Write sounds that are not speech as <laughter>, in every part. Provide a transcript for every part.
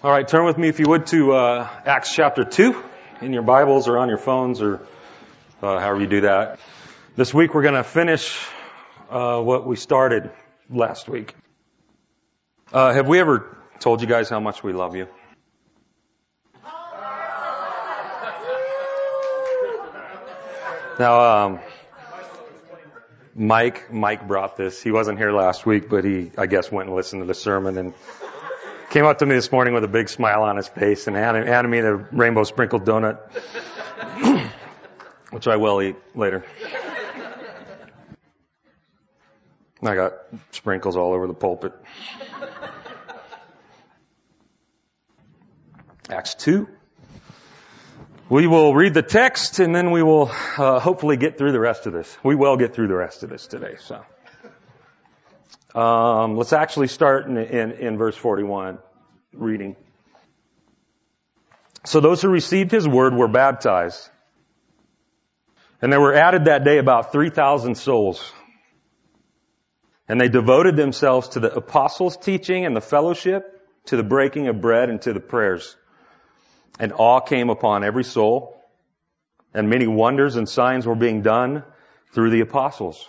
All right, turn with me, if you would, to uh, Acts chapter 2 in your Bibles or on your phones or uh, however you do that. This week we're going to finish uh, what we started last week. Uh, have we ever told you guys how much we love you? Now, um, Mike, Mike brought this. He wasn't here last week, but he, I guess, went and listened to the sermon and Came up to me this morning with a big smile on his face and handed, handed me the rainbow sprinkled donut, <coughs> which I will eat later. I got sprinkles all over the pulpit. Acts 2. We will read the text and then we will uh, hopefully get through the rest of this. We will get through the rest of this today. So, um, let's actually start in, in, in verse 41 reading. So those who received his word were baptized. And there were added that day about 3,000 souls. And they devoted themselves to the apostles' teaching and the fellowship, to the breaking of bread and to the prayers. And awe came upon every soul. And many wonders and signs were being done through the apostles.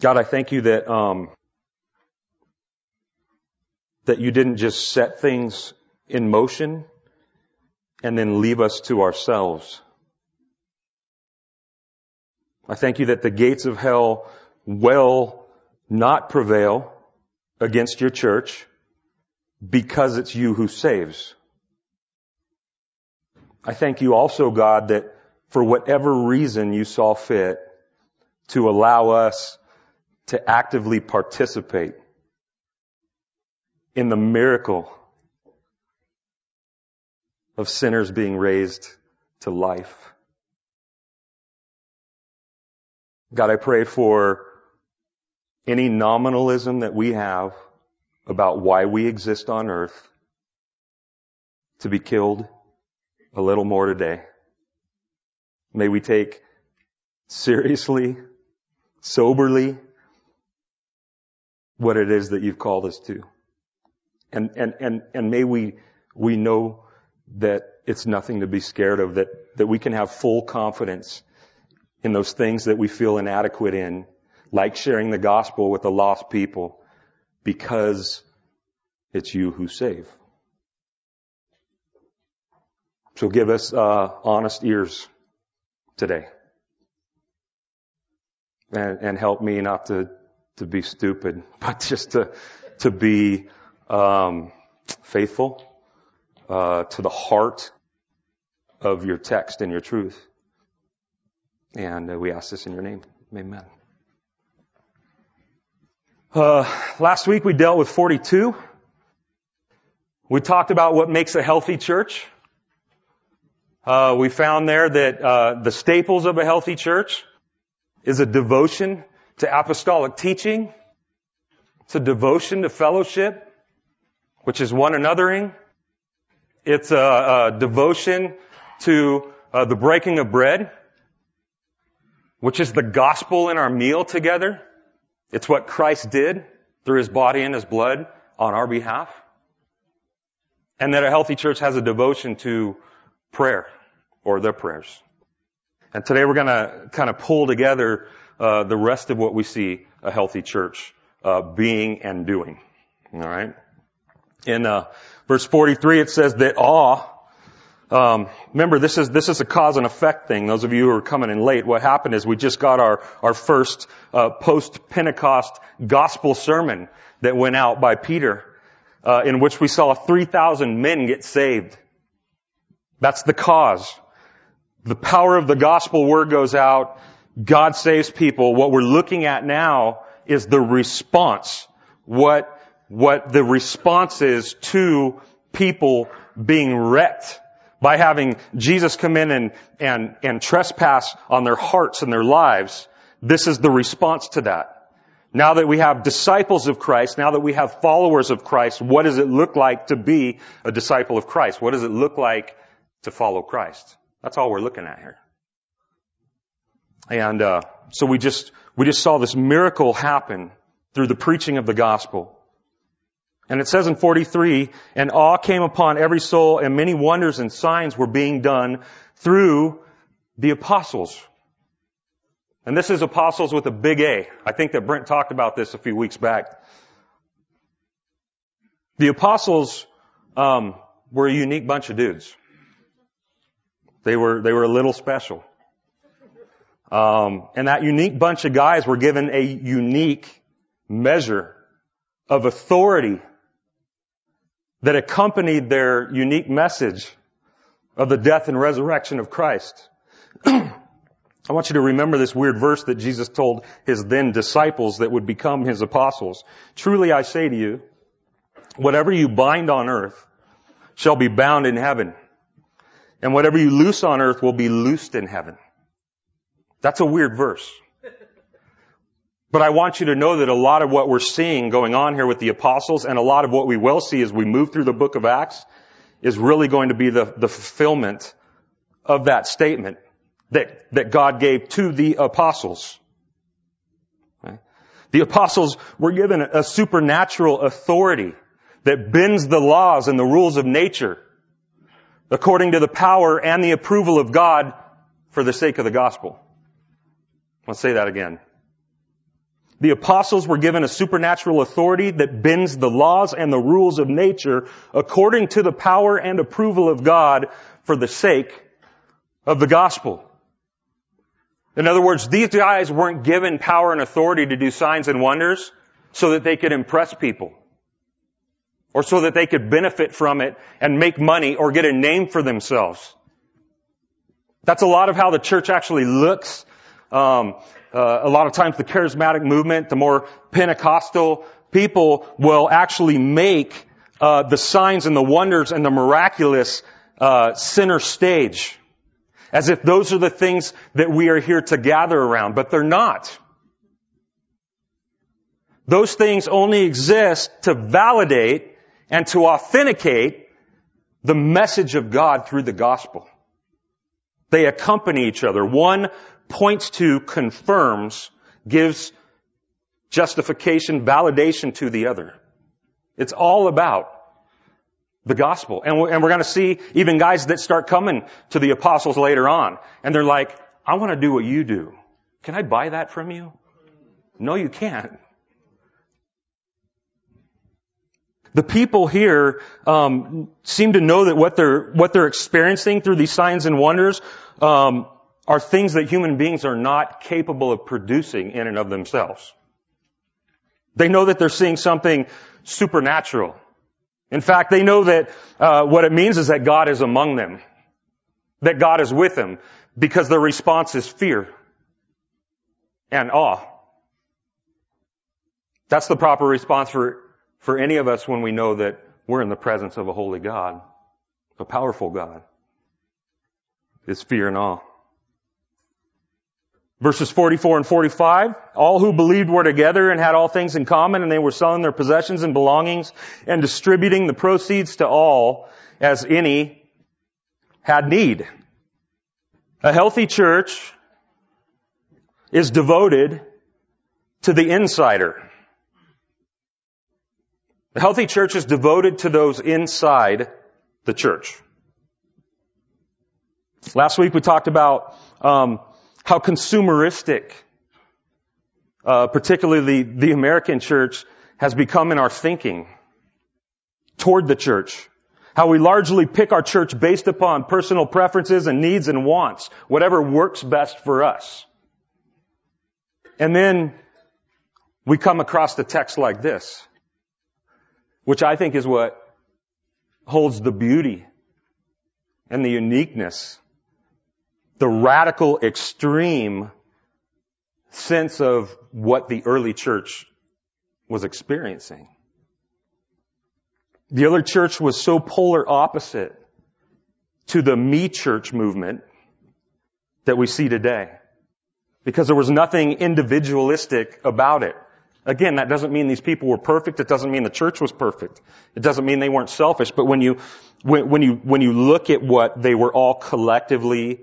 God, I thank you that um, that you didn't just set things in motion and then leave us to ourselves. I thank you that the gates of hell will not prevail against your church because it's you who saves. I thank you also, God, that for whatever reason you saw fit to allow us to actively participate in the miracle of sinners being raised to life. God, I pray for any nominalism that we have about why we exist on earth to be killed a little more today. May we take seriously, soberly, what it is that you've called us to. And, and, and, and may we, we know that it's nothing to be scared of, that, that we can have full confidence in those things that we feel inadequate in, like sharing the gospel with the lost people, because it's you who save. So give us uh, honest ears today, and, and help me not to to be stupid, <laughs> but just to to be um, faithful uh, to the heart of your text and your truth. And uh, we ask this in your name. Amen. Uh, last week we dealt with 42. We talked about what makes a healthy church. Uh, we found there that uh, the staples of a healthy church is a devotion to apostolic teaching. A devotion to fellowship which is one anothering. It's a, a devotion to uh, the breaking of bread, which is the gospel in our meal together. It's what Christ did through his body and his blood on our behalf. And that a healthy church has a devotion to prayer or their prayers. And today we're going to kind of pull together uh, the rest of what we see a healthy church uh, being and doing. All right? In uh, verse 43 it says that awe um, remember this is this is a cause and effect thing. Those of you who are coming in late what happened is we just got our our first uh, post pentecost gospel sermon that went out by peter uh, in which we saw 3000 men get saved. That's the cause. The power of the gospel word goes out god saves people what we're looking at now is the response what what the response is to people being wrecked by having Jesus come in and, and, and trespass on their hearts and their lives. This is the response to that. Now that we have disciples of Christ, now that we have followers of Christ, what does it look like to be a disciple of Christ? What does it look like to follow Christ? That's all we're looking at here. And uh, so we just we just saw this miracle happen through the preaching of the gospel. And it says in 43, and awe came upon every soul and many wonders and signs were being done through the apostles. And this is apostles with a big A. I think that Brent talked about this a few weeks back. The apostles um, were a unique bunch of dudes. They were they were a little special. Um, and that unique bunch of guys were given a unique measure of authority that accompanied their unique message of the death and resurrection of Christ. <clears throat> I want you to remember this weird verse that Jesus told his then disciples that would become his apostles. Truly I say to you, whatever you bind on earth shall be bound in heaven, and whatever you loose on earth will be loosed in heaven. That's a weird verse. But I want you to know that a lot of what we're seeing going on here with the apostles and a lot of what we will see as we move through the book of Acts is really going to be the, the fulfillment of that statement that, that God gave to the apostles. The apostles were given a supernatural authority that bends the laws and the rules of nature according to the power and the approval of God for the sake of the gospel. Let's say that again. The apostles were given a supernatural authority that bends the laws and the rules of nature according to the power and approval of God for the sake of the gospel. In other words, these guys weren't given power and authority to do signs and wonders so that they could impress people or so that they could benefit from it and make money or get a name for themselves. That's a lot of how the church actually looks um, uh, a lot of times the charismatic movement, the more Pentecostal people will actually make uh, the signs and the wonders and the miraculous uh, center stage, as if those are the things that we are here to gather around, but they're not. Those things only exist to validate and to authenticate the message of God through the gospel. They accompany each other. One points to, confirms, gives justification, validation to the other. It's all about the gospel. And we're, going to see even guys that start coming to the apostles later on. And they're like, I want to do what you do. Can I buy that from you? No, you can't. The people here um, seem to know that what they're what they're experiencing through these signs and wonders um, are things that human beings are not capable of producing in and of themselves. They know that they're seeing something supernatural. In fact, they know that uh, what it means is that God is among them, that God is with them, because their response is fear and awe. That's the proper response for, for any of us when we know that we're in the presence of a holy God, a powerful God. Is fear and awe. Verses 44 and 45, all who believed were together and had all things in common and they were selling their possessions and belongings and distributing the proceeds to all as any had need. A healthy church is devoted to the insider. A healthy church is devoted to those inside the church. Last week we talked about um, how consumeristic, uh, particularly the, the American church, has become in our thinking toward the church. How we largely pick our church based upon personal preferences and needs and wants, whatever works best for us. And then we come across the text like this, which I think is what holds the beauty and the uniqueness the radical extreme sense of what the early church was experiencing. The other church was so polar opposite to the me church movement that we see today. Because there was nothing individualistic about it. Again, that doesn't mean these people were perfect. It doesn't mean the church was perfect. It doesn't mean they weren't selfish. But when you, when, when you, when you look at what they were all collectively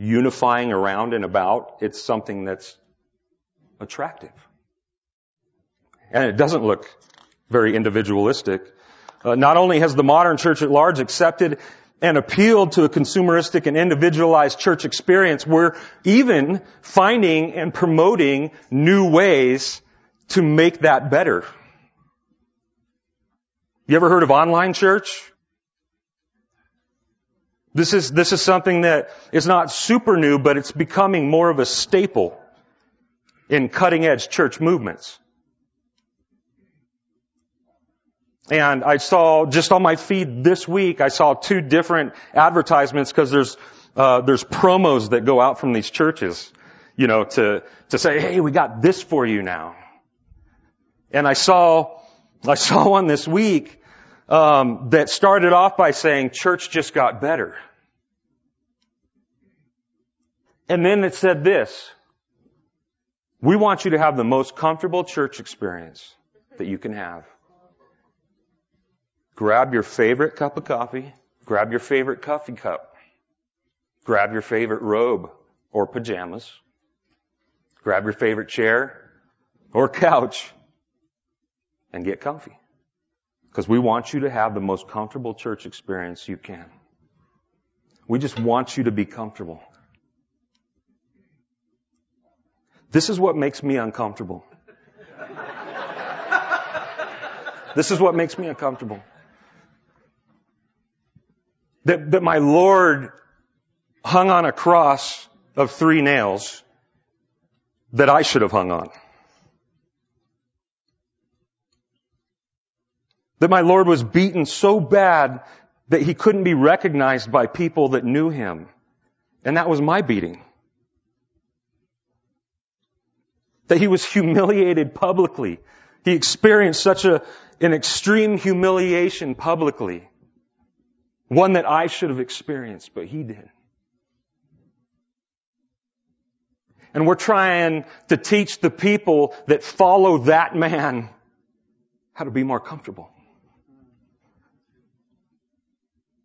unifying around and about, it's something that's attractive. And it doesn't look very individualistic. Uh, not only has the modern church at large accepted and appealed to a consumeristic and individualized church experience, we're even finding and promoting new ways to make that better. You ever heard of online church? This is, this is something that is not super new, but it's becoming more of a staple in cutting edge church movements. And I saw just on my feed this week, I saw two different advertisements because there's uh, there's promos that go out from these churches, you know, to to say, hey, we got this for you now. And I saw I saw <laughs> one this week um, that started off by saying, church just got better, and then it said this: we want you to have the most comfortable church experience that you can have. Grab your favorite cup of coffee. Grab your favorite coffee cup. Grab your favorite robe or pajamas. Grab your favorite chair or couch and get comfy. Because we want you to have the most comfortable church experience you can. We just want you to be comfortable. This is what makes me uncomfortable. this is what makes me uncomfortable that, that my Lord hung on a cross of three nails that I should have hung on. That my Lord was beaten so bad that he couldn't be recognized by people that knew him. And that was my beating. That he was humiliated publicly. He experienced such a, an extreme humiliation publicly one that I should have experienced, but he did. And we're trying to teach the people that follow that man how to be more comfortable.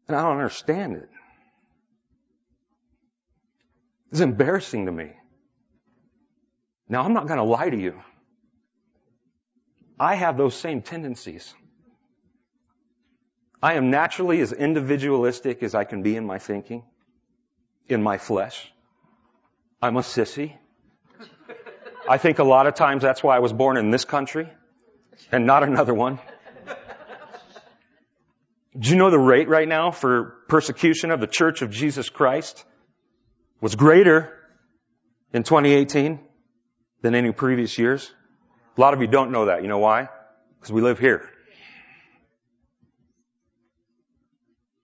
And I don't understand it. It's embarrassing to me. Now, I'm not going to lie to you. I have those same tendencies. I am naturally as individualistic as I can be in my thinking, in my flesh. I'm a sissy. I think a lot of times that's why I was born in this country and not another one. Do you know the rate right now for persecution of the Church of Jesus Christ was greater in 2018 than any previous years? A lot of you don't know that. You know why? Because we live here.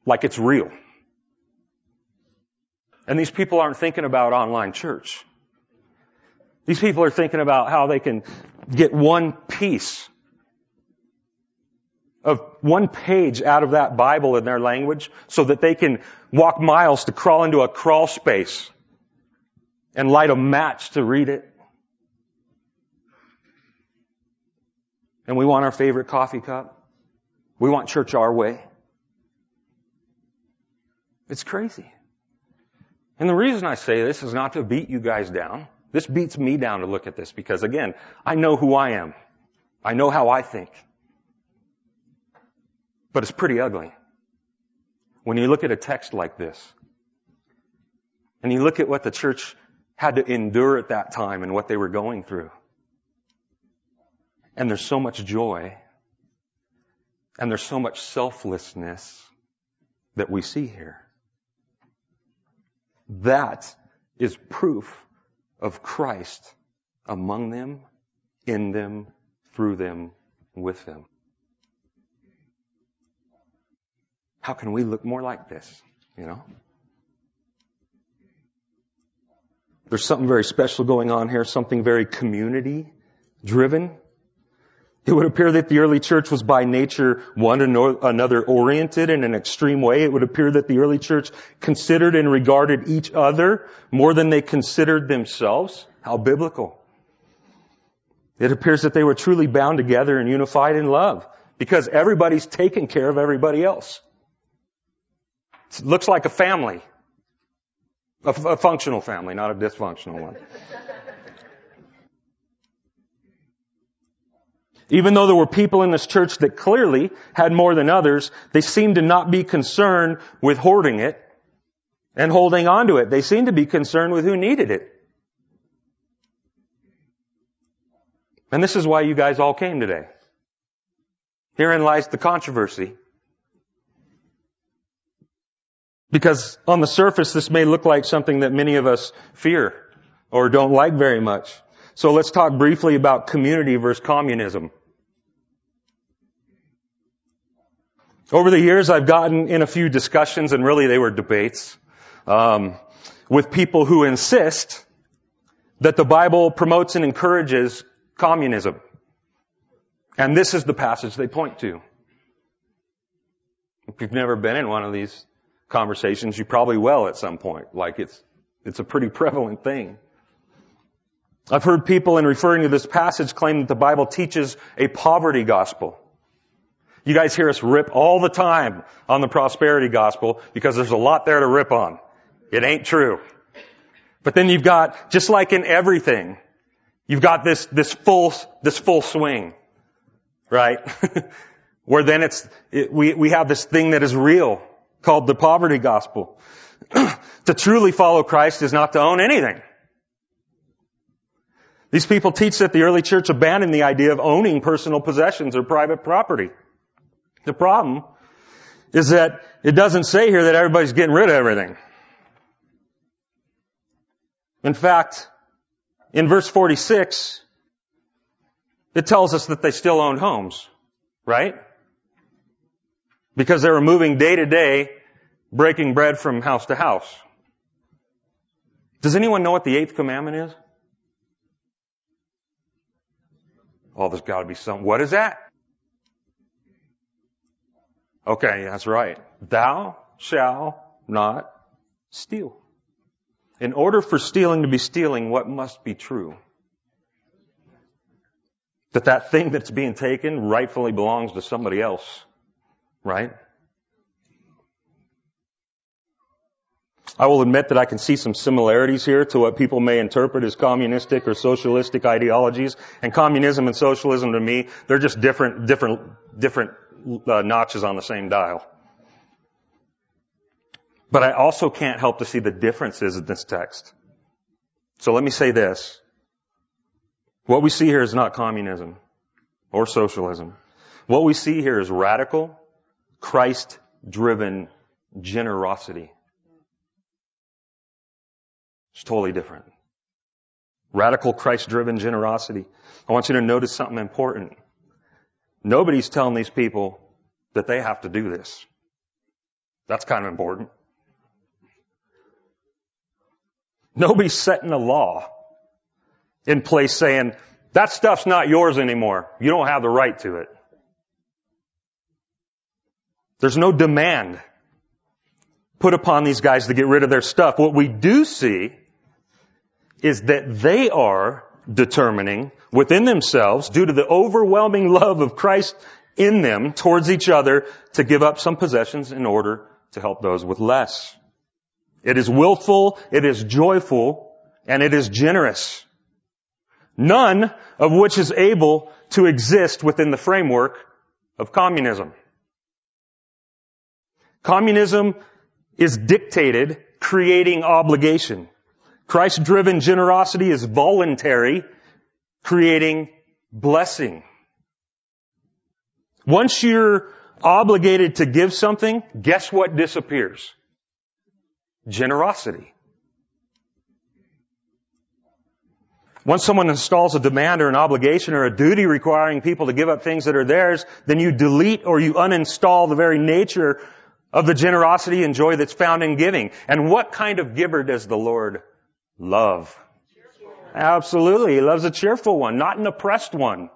like it's real. And these people aren't thinking about online church. These people are thinking about how they can get one piece of one page out of that Bible in their language so that they can walk miles to crawl into a crawl space and light a match to read it. And we want our favorite coffee cup. We want church our way. It's crazy. And the reason I say this is not to beat you guys down. This beats me down to look at this because again, I know who I am. I know how I think. But it's pretty ugly. When you look at a text like this, and you look at what the church had to endure at that time and what they were going through, and there's so much joy, and there's so much selflessness that we see here. That is proof of Christ among them, in them, through them, with them. How can we look more like this? You know? There's something very special going on here, something very community driven. It would appear that the early church was by nature one another oriented in an extreme way. It would appear that the early church considered and regarded each other more than they considered themselves. How biblical. It appears that they were truly bound together and unified in love because everybody's taking care of everybody else. It looks like a family. A, a functional family, not a dysfunctional one. Even though there were people in this church that clearly had more than others, they seemed to not be concerned with hoarding it and holding on to it. They seemed to be concerned with who needed it. And this is why you guys all came today. Herein lies the controversy. Because on the surface, this may look like something that many of us fear or don't like very much. So let's talk briefly about community versus communism. Over the years, I've gotten in a few discussions, and really they were debates, um, with people who insist that the Bible promotes and encourages communism. And this is the passage they point to. If you've never been in one of these conversations, you probably will at some point. Like it's, it's a pretty <laughs> prevalent thing. I've heard people in referring to this passage claim that the Bible teaches a poverty gospel. You guys hear us rip all the time on the prosperity gospel because there's a lot there to rip on. It ain't true. But then you've got, just like in everything, you've got this, this full, this full swing, right? <laughs> Where then it's, it, we, we have this thing that is real called the poverty gospel. <clears throat> to truly follow Christ is not to own anything. These people teach that the early church abandoned the idea of owning personal possessions or private property. The problem is that it doesn't say here that everybody's getting rid of everything. In fact, in verse 46, it tells us that they still owned homes, right? Because they were moving day to day, breaking bread from house to house. Does anyone know what the eighth commandment is? Oh, there's gotta be some, what is that? Okay, that's right. Thou shalt not steal. In order for stealing to be stealing, what must be true? That that thing that's being taken rightfully belongs to somebody else. Right? I will admit that I can see some similarities here to what people may interpret as communistic or socialistic ideologies. And communism and socialism to me, they're just different, different, different uh, notches on the same dial. But I also can't help to see the differences in this text. So let me say this. What we see here is not communism or socialism. What we see here is radical, Christ-driven generosity. It's totally different. Radical Christ-driven generosity. I want you to notice something important. Nobody's telling these people that they have to do this. That's kind of important. Nobody's setting a law in place saying, that stuff's not yours anymore. You don't have the right to it. There's no demand put upon these guys to get rid of their stuff. What we do see is that they are determining within themselves, due to the overwhelming love of Christ in them towards each other, to give up some possessions in order to help those with less. It is willful, it is joyful, and it is generous. None of which is able to exist within the framework of communism. Communism is dictated, creating obligation. Christ-driven generosity is voluntary, creating blessing. Once you're obligated to give something, guess what disappears? Generosity. Once someone installs a demand or an obligation or a duty requiring people to give up things that are theirs, then you delete or you uninstall the very nature of the generosity and joy that's found in giving. And what kind of giver does the Lord Love. Absolutely. He loves a cheerful one, not an oppressed one.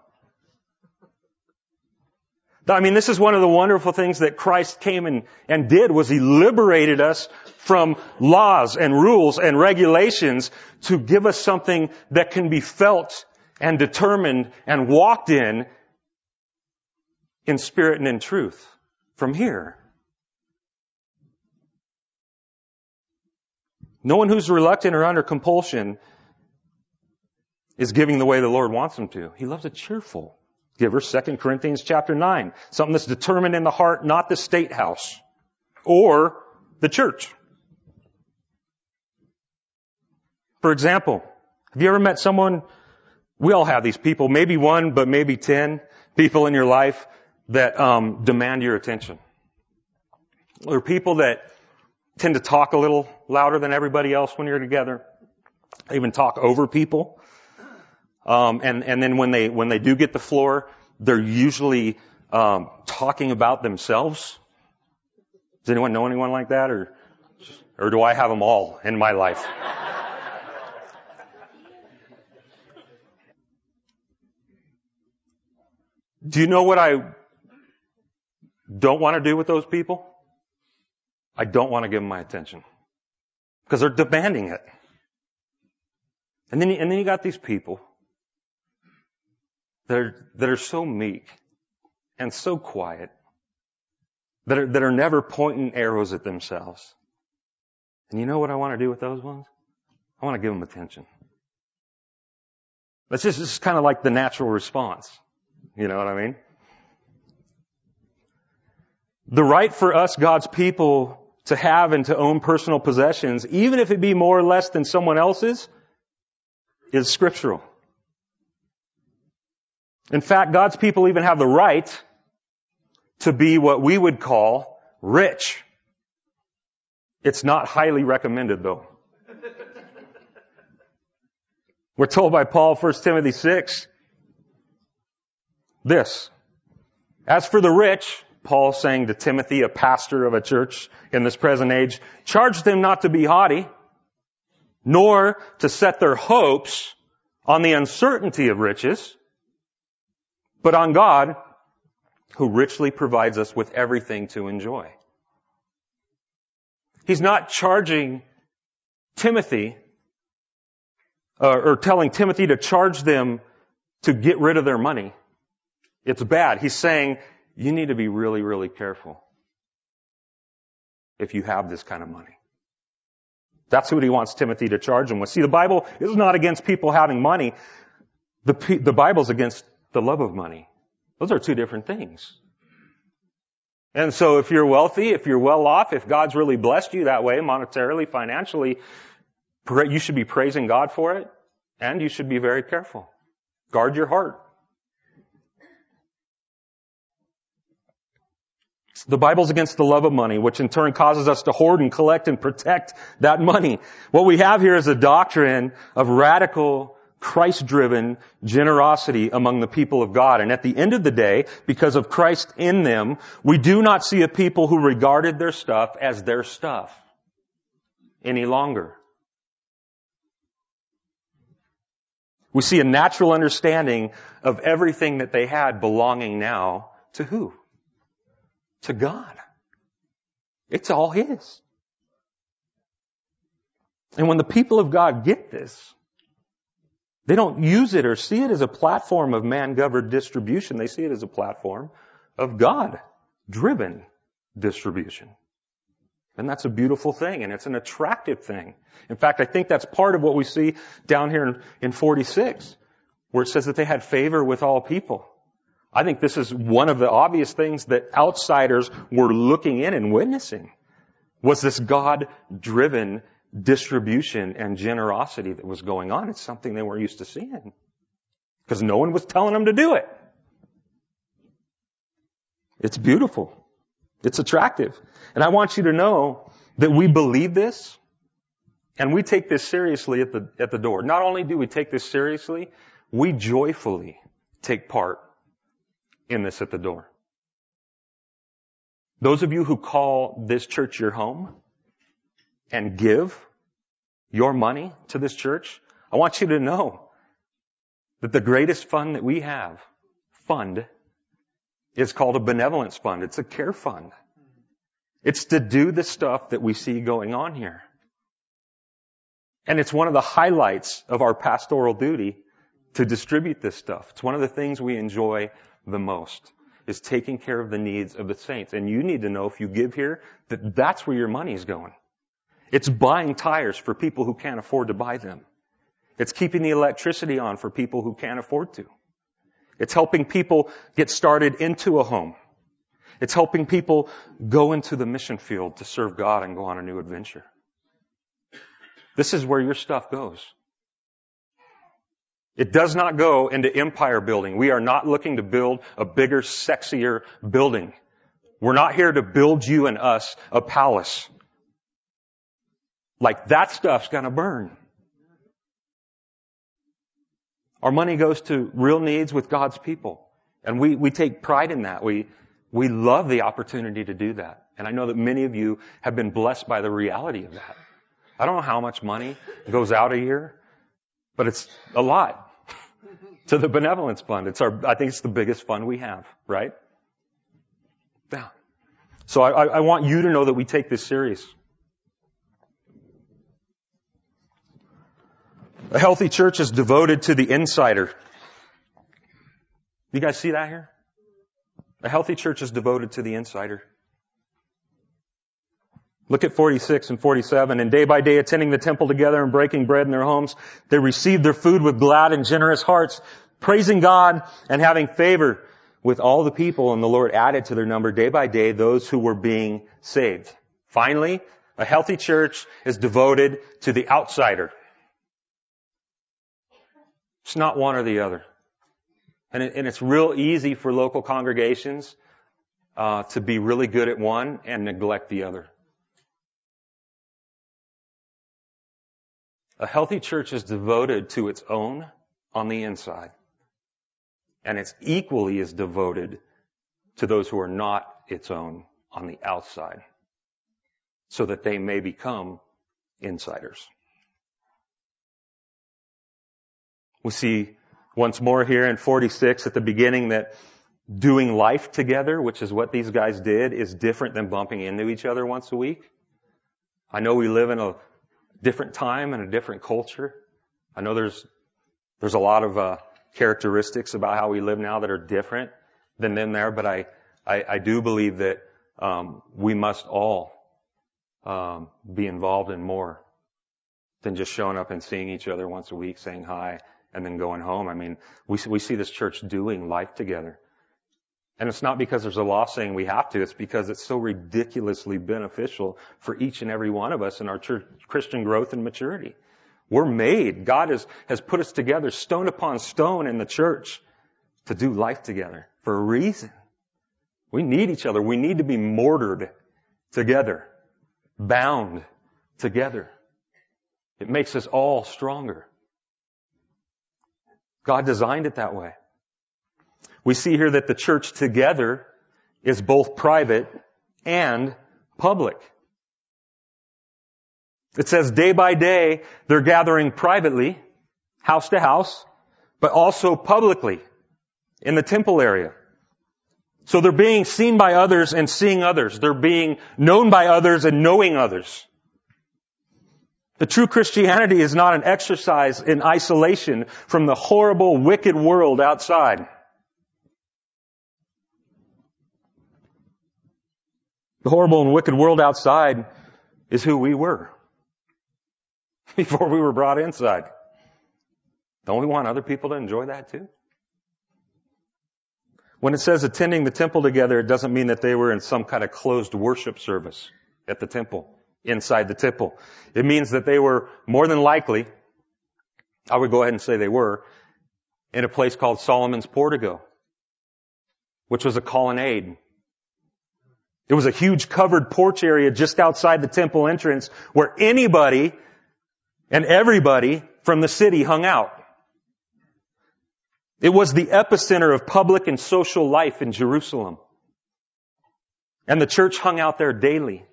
I mean, this is one of the wonderful things that Christ came and, and did was He liberated us from laws and rules and regulations to give us something that can be felt and determined and walked in in spirit and in truth from here. No one who's reluctant or under compulsion is giving the way the Lord wants them to. He loves a cheerful giver. 2 Corinthians chapter 9. Something that's determined in the heart, not the state house or the church. For example, have you ever met someone, we all have these people, maybe one, but maybe ten people in your life that um, demand your attention. Or people that tend to talk a little louder than everybody else when you're together. They even talk over people. Um, and and then when they when they do get the floor, they're usually um, talking about themselves. Does anyone know anyone like that, or or do I have them all in my life? do you know what I don't want to do with those people? I don't want to give them my attention. Because they're demanding it. And then, and then you got these people that are, that are so meek and so quiet that are, that are never pointing arrows at themselves. And you know what I want to do with those ones? I want to give them attention. That's just, kind of like the natural response. You know what I mean? The right for us, God's people, to have and to own personal possessions, even if it be more or less than someone else's, is scriptural. In fact, God's people even have the right to be what we would call rich. It's not highly recommended though. <laughs> We're told by Paul, 1 Timothy 6, this. As for the rich, Paul saying to Timothy, a pastor of a church in this present age, charge them not to be haughty, nor to set their hopes on the uncertainty of riches, but on God, who richly provides us with everything to enjoy. He's not charging Timothy, uh, or telling Timothy to charge them to get rid of their money. It's bad. He's saying you need to be really, really careful if you have this kind of money. That's what he wants Timothy to charge him with. See, the Bible is not against people having money. The, the Bible's against the love of money. Those are two different things. And so if you're wealthy, if you're well off, if God's really blessed you that way, monetarily, financially, you should be praising God for it, and you should be very careful. Guard your heart. The Bible's against the love of money, which in turn causes us to hoard and collect and protect that money. What we have here is a doctrine of radical, Christ-driven generosity among the people of God. And at the end of the day, because of Christ in them, we do not see a people who regarded their stuff as their stuff any longer. We see a natural understanding of everything that they had belonging now to who? To God. It's all His. And when the people of God get this, they don't use it or see it as a platform of man-governed distribution. They see it as a platform of God-driven distribution. And that's a beautiful thing, and it's an attractive thing. In fact, I think that's part of what we see down here in, in 46, where it says that they had favor with all people. I think this is one of the obvious things that outsiders were looking in and witnessing was this God-driven distribution and generosity that was going on. It's something they weren't used to seeing because no one was telling them to do it. It's beautiful. It's attractive. And I want you to know that we believe this and we take this seriously at the, at the door. Not only do we take this seriously, we joyfully take part in this at the door. Those of you who call this church your home and give your money to this church, I want you to know that the greatest fund that we have, fund, is called a benevolence fund. It's a care fund. It's to do the stuff that we see going on here. And it's one of the highlights of our pastoral duty to distribute this stuff. It's one of the things we enjoy the most is taking care of the needs of the saints. And you need to know if you give here that that's where your money is going. It's buying tires for people who can't afford to buy them. It's keeping the electricity on for people who can't afford to. It's helping people get started into a home. It's helping people go into the mission field to serve God and go on a new adventure. This is where your stuff goes. It does not go into empire building. We are not looking to build a bigger, sexier building. We're not here to build you and us a palace. Like that stuff's gonna burn. Our money goes to real needs with God's people. And we, we take pride in that. We, we love the opportunity to do that. And I know that many of you have been blessed by the reality of that. I don't know how much money goes out a year, but it's a lot to the benevolence fund. It's our, I think it's the biggest fund we have, right? Yeah. So I, I want you to know that we take this serious. A healthy church is devoted to the insider. You guys see that here? A healthy church is devoted to the insider. Look at 46 and 47. And day by day attending the temple together and breaking bread in their homes, they received their food with glad and generous hearts, praising God and having favor with all the people. And the Lord added to their number day by day those who were being saved. Finally, a healthy church is devoted to the outsider. It's not one or the other. And, it, and it's real easy for local congregations uh, to be really good at one and neglect the other. A healthy church is devoted to its own on the inside. And it's equally as devoted to those who are not its own on the outside. So that they may become insiders. We see once more here in 46 at the beginning that doing life together, which is what these guys did, is different than bumping into each other once a week. I know we live in a different time and a different culture. I know there's there's a lot of uh, characteristics about how we live now that are different than then there, but I I, I do believe that um, we must all um, be involved in more than just showing up and seeing each other once a week, saying hi, and then going home. I mean, we, we see this church doing life together. And it's not because there's a law saying we have to, it's because it's so ridiculously beneficial for each and every one of us in our church, Christian growth and maturity. We're made. God has, has put us together stone upon stone in the church to do life together for a reason. We need each other. We need to be mortared together, bound together. It makes us all stronger. God designed it that way. We see here that the church together is both private and public. It says day by day they're gathering privately, house to house, but also publicly in the temple area. So they're being seen by others and seeing others. They're being known by others and knowing others. The true Christianity is not an exercise in isolation from the horrible, wicked world outside. The horrible and wicked world outside is who we were <laughs> before we were brought inside. Don't we want other people to enjoy that too? When it says attending the temple together, it doesn't mean that they were in some kind of closed worship service at the temple inside the temple. It means that they were more than likely, I would go ahead and say they were, in a place called Solomon's Portico, which was a colonnade. It was a huge covered porch area just outside the temple entrance where anybody and everybody from the city hung out. It was the epicenter of public and social life in Jerusalem. And the church hung out there daily.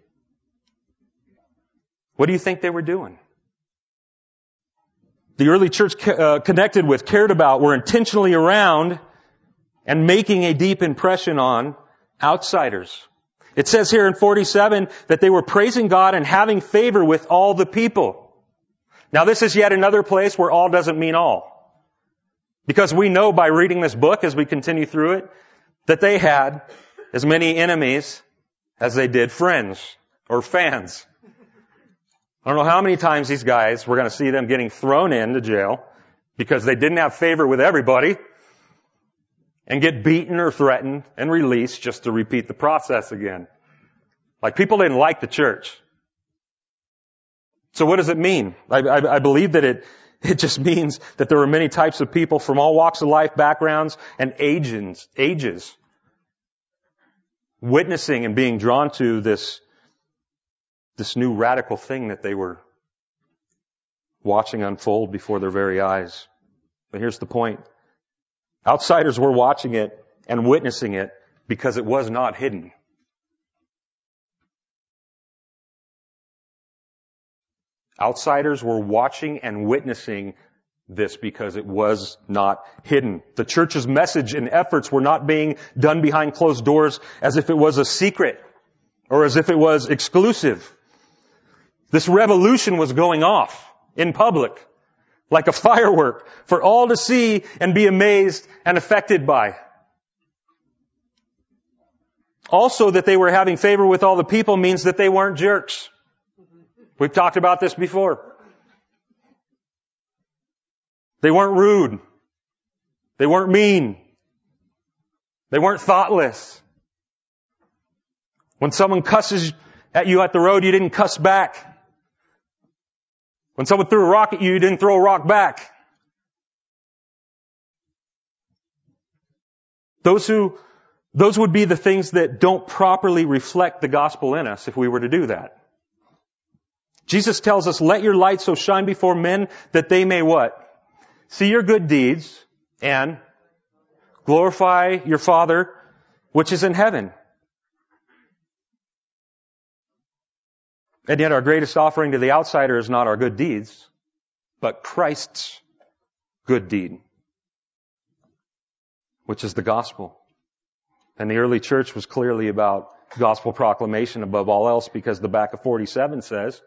What do you think they were doing? The early church uh, connected with, cared about, were intentionally around and making a deep impression on outsiders. It says here in 47 that they were praising God and having favor with all the people. Now this is yet another place where all doesn't mean all. Because we know by reading this book as we continue through it that they had as many enemies as they did friends or fans. I don't know how many times these guys, we're going to see them getting thrown into jail because they didn't have favor with everybody and get beaten or threatened and released just to repeat the process again. Like people didn't like the church. So what does it mean? I, I, I believe that it, <laughs> it just means that there were many types of people from all walks of life, backgrounds, and ages, ages witnessing and being drawn to this, this new radical thing that they were watching unfold before their very eyes. But here's the point. Outsiders were watching it and witnessing it because it was not hidden. Outsiders were watching and witnessing this because it was not hidden. The church's message and efforts were not being done behind closed doors as if it was a secret or as if it was exclusive. This revolution was going off in public like a firework for all to see and be amazed and affected by. Also that they were having favor with all the people means that they weren't jerks. We've talked about this before. They weren't rude. They weren't mean. They weren't thoughtless. When someone cusses at you at the road, you didn't cuss back. When someone threw a rock at you, you didn't throw a rock back. Those who, those would be the things that don't properly reflect the gospel in us if we were to do that. Jesus tells us, let your light so shine before men that they may what? See your good deeds and glorify your Father which is in heaven. And yet our greatest offering to the outsider is not our good deeds, but Christ's good deed, which is the gospel. And the early church was clearly about gospel proclamation above all else because the back of 47 says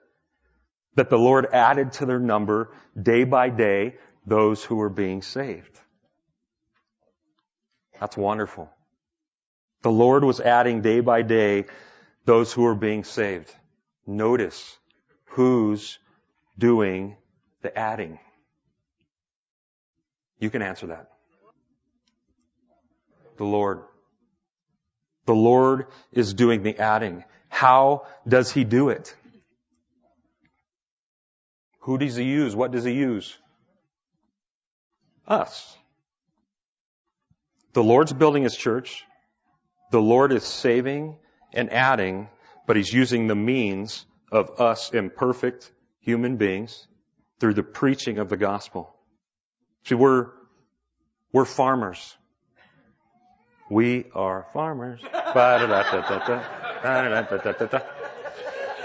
that the Lord added to their number day by day those who were being saved. That's wonderful. The Lord was adding day by day those who were being saved. Notice who's doing the adding. You can answer that. The Lord. The Lord is doing the adding. How does He do it? Who does He use? What does He use? Us. The Lord's building His church. The Lord is saving and adding but he's using the means of us imperfect human beings through the preaching of the gospel. See, we're, we're farmers. We are farmers.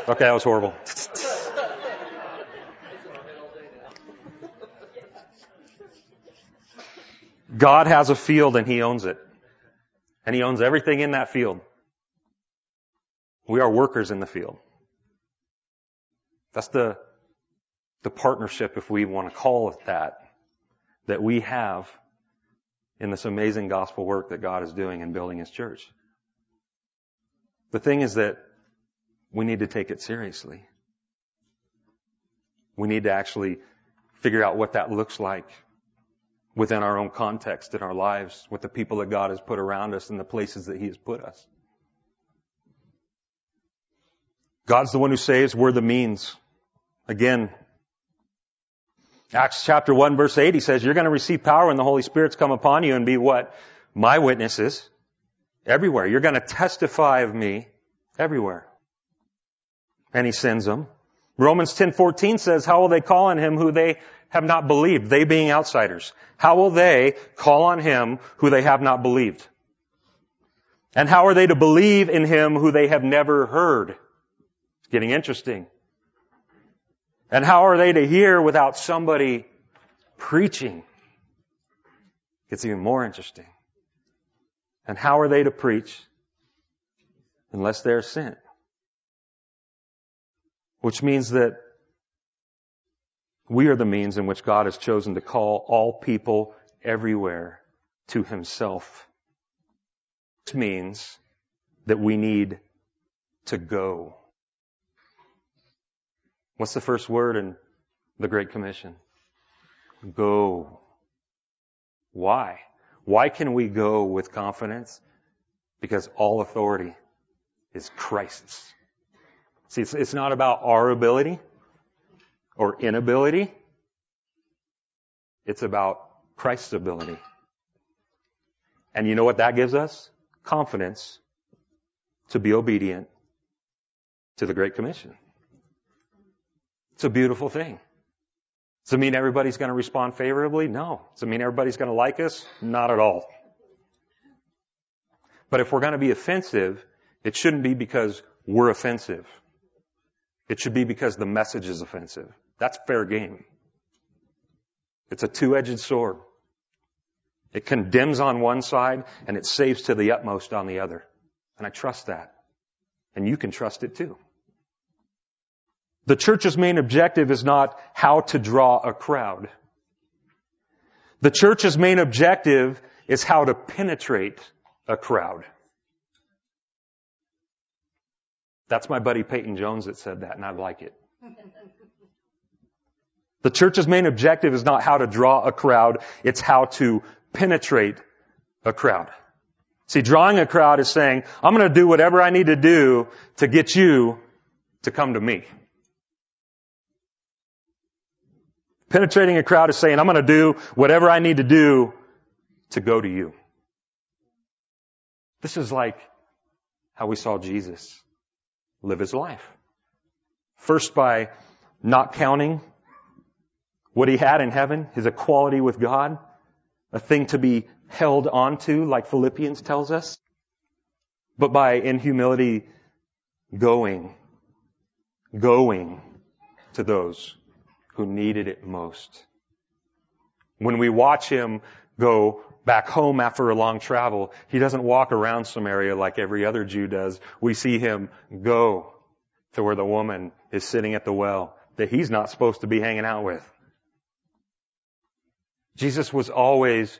Okay, that was horrible. God has a field and He owns it. And He owns everything in that field. We are workers in the field. That's the, the partnership, if we want to call it that, that we have in this amazing gospel work that God is doing in building His church. The thing is that we need to take it seriously. We need to actually figure out what that looks like within our own context in our lives, with the people that God has put around us and the places that He has put us. God's the one who saves, we're the means. Again, Acts chapter 1 verse 8, he says, you're going to receive power when the Holy Spirit's come upon you and be what? My witnesses. Everywhere. You're going to testify of me everywhere. And he sends them. Romans 10:14 says, "How will they call on him who they have not believed?" They being outsiders. How will they call on him who they have not believed? And how are they to believe in him who they have never heard? Getting interesting. And how are they to hear without somebody preaching? It's even more interesting. And how are they to preach unless they're sent? Which means that we are the means in which God has chosen to call all people everywhere to himself. This means that we need to go. What's the first word in the Great Commission? Go. Why? Why can we go with confidence? Because all authority is Christ's. See, it's, it's not about our ability or inability. It's about Christ's ability. And you know what that gives us? Confidence to be obedient to the Great Commission. It's a beautiful thing. Does it mean everybody's going to respond favorably? No. Does it mean everybody's going to like us? Not at all. But if we're going to be offensive, it shouldn't be because we're offensive. It should be because the message is offensive. That's fair game. It's a two-edged sword. It condemns on one side and it saves to the utmost on the other. And I trust that. And you can trust it too. The church's main objective is not how to draw a crowd. The church's main objective is how to penetrate a crowd. That's my buddy Peyton Jones that said that, and I like it. The church's main objective is not how to draw a crowd, it's how to penetrate a crowd. See, drawing a crowd is saying, I'm going to do whatever I need to do to get you to come to me. Penetrating a crowd is saying, I'm going to do whatever I need to do to go to you. This is like how we saw Jesus live his life. First by not counting what he had in heaven, his equality with God, a thing to be held onto, like Philippians tells us, but by in humility going, going to those who needed it most. When we watch him go back home after a long travel, he doesn't walk around Samaria like every other Jew does. We see him go to where the woman is sitting at the well that he's not supposed to be hanging out with. Jesus was always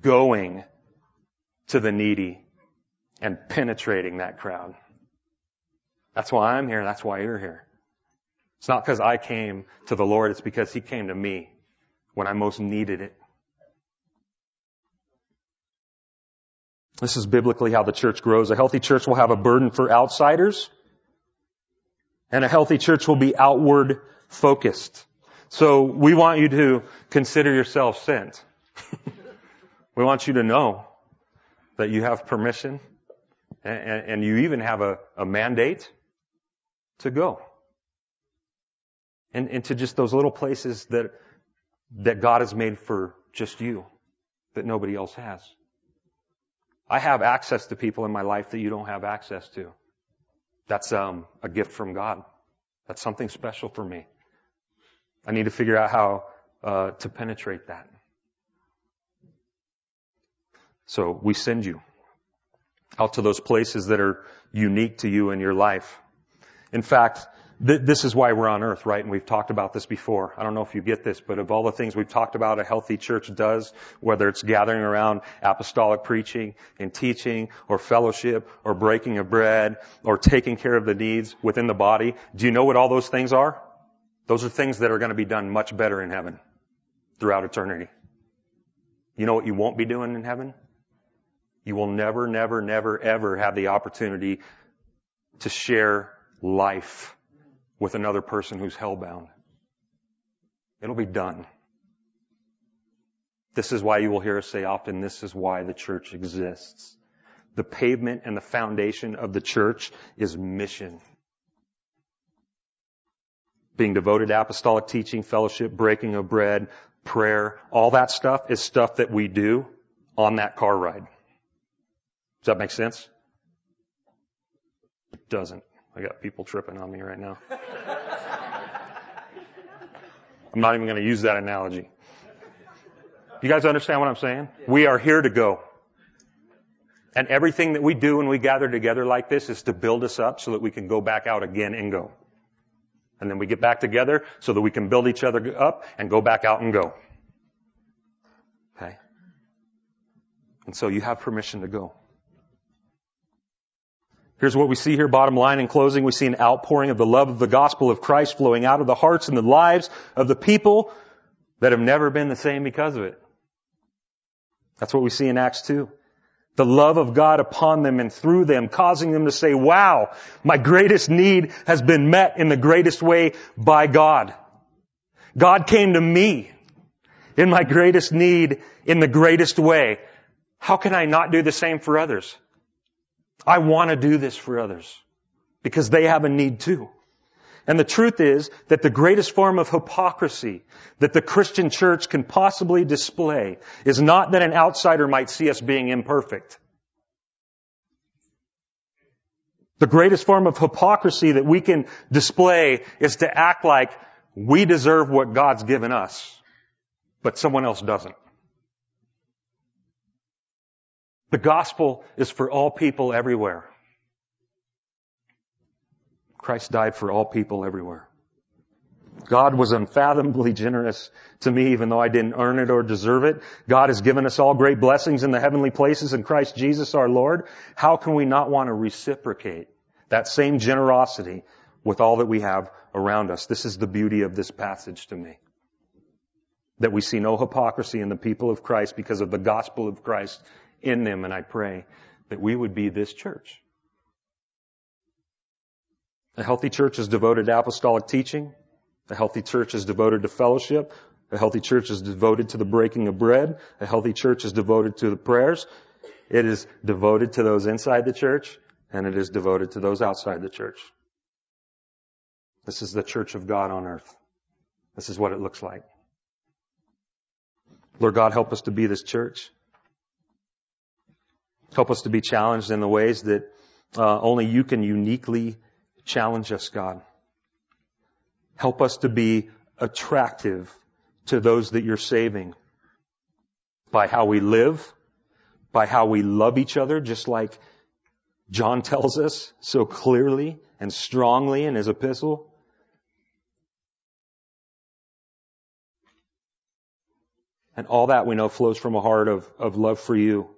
going to the needy and penetrating that crowd. That's why I'm here. That's why you're here. It's not because I came to the Lord, it's because He came to me when I most needed it. This is biblically how the church grows. A healthy church will have a burden for outsiders, and a healthy church will be outward focused. So we want you to consider yourself sent. <laughs> we want you to know that you have permission and, and you even have a, a mandate to go and into just those little places that, that God has made for just you, that nobody else has. I have access to people in my life that you don't have access to. That's um, a gift from God. That's something special for me. I need to figure out how uh, to penetrate that. So we send you out to those places that are unique to you in your life. In fact, this is why we're on earth, right? And we've talked about this before. I don't know if you get this, but of all the things we've talked about a healthy church does, whether it's gathering around apostolic preaching and teaching or fellowship or breaking of bread or taking care of the needs within the body, do you know what all those things are? Those are things that are going to be done much better in heaven throughout eternity. You know what you won't be doing in heaven? You will never, never, never, ever have the opportunity to share life with another person who's hellbound. It'll be done. This is why you will hear us say often, this is why the church exists. The pavement and the foundation of the church is mission. Being devoted to apostolic teaching, fellowship, breaking of bread, prayer, all that stuff is stuff that we do on that car ride. Does that make sense? It doesn't. I got people tripping on me right now. I'm not even going to use that analogy. You guys understand what I'm saying? We are here to go. And everything that we do when we gather together like this is to build us up so that we can go back out again and go. And then we get back together so that we can build each other up and go back out and go. Okay? And so you have permission to go. Here's what we see here, bottom line in closing. We see an outpouring of the love of the gospel of Christ flowing out of the hearts and the lives of the people that have never been the same because of it. That's what we see in Acts 2. The love of God upon them and through them, causing them to say, wow, my greatest need has been met in the greatest way by God. God came to me in my greatest need in the greatest way. How can I not do the same for others? I want to do this for others because they have a need too. And the truth is that the greatest form of hypocrisy that the Christian church can possibly display is not that an outsider might see us being imperfect. The greatest form of hypocrisy that we can display is to act like we deserve what God's given us, but someone else doesn't. The gospel is for all people everywhere. Christ died for all people everywhere. God was unfathomably generous to me even though I didn't earn it or deserve it. God has given us all great blessings in the heavenly places in Christ Jesus our Lord. How can we not want to reciprocate that same generosity with all that we have around us? This is the beauty of this passage to me. That we see no hypocrisy in the people of Christ because of the gospel of Christ in them, and I pray that we would be this church. A healthy church is devoted to apostolic teaching. A healthy church is devoted to fellowship. A healthy church is devoted to the breaking of bread. A healthy church is devoted to the prayers. It is devoted to those inside the church, and it is devoted to those outside the church. This is the church of God on earth. This is what it looks like. Lord God, help us to be this church. Help us to be challenged in the ways that uh, only you can uniquely challenge us, God. Help us to be attractive to those that you're saving by how we live, by how we love each other, just like John <laughs> tells us so clearly and strongly in his epistle. And all that we know flows from a heart of, of love for you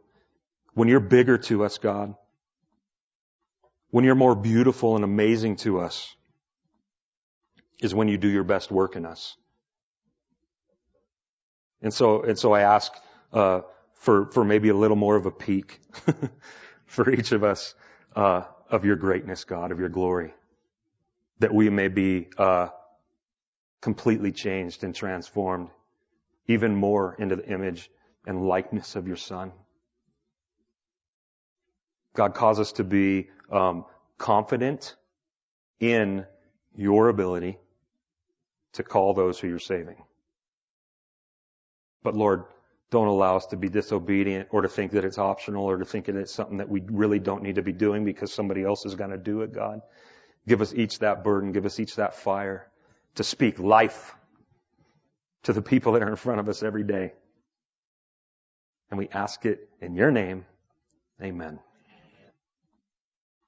when you're bigger to us, God. When you're more beautiful and amazing to us is when you do your best work in us. And so, and so I ask, uh, for, for maybe a little more of a peek <laughs> for each of us, uh, of your greatness, God, of your glory. That we may be, uh, completely changed and transformed even more into the image and likeness of your son. God calls us to be um, confident in your ability to call those who you're saving. But Lord, don't allow us to be disobedient or to think that it's optional or to think that it's something that we really don't need to be doing because somebody else is going to do it, God. Give us each that burden. Give us each that fire to speak life to the people that are in front of us every day. And we ask it in your name. Amen.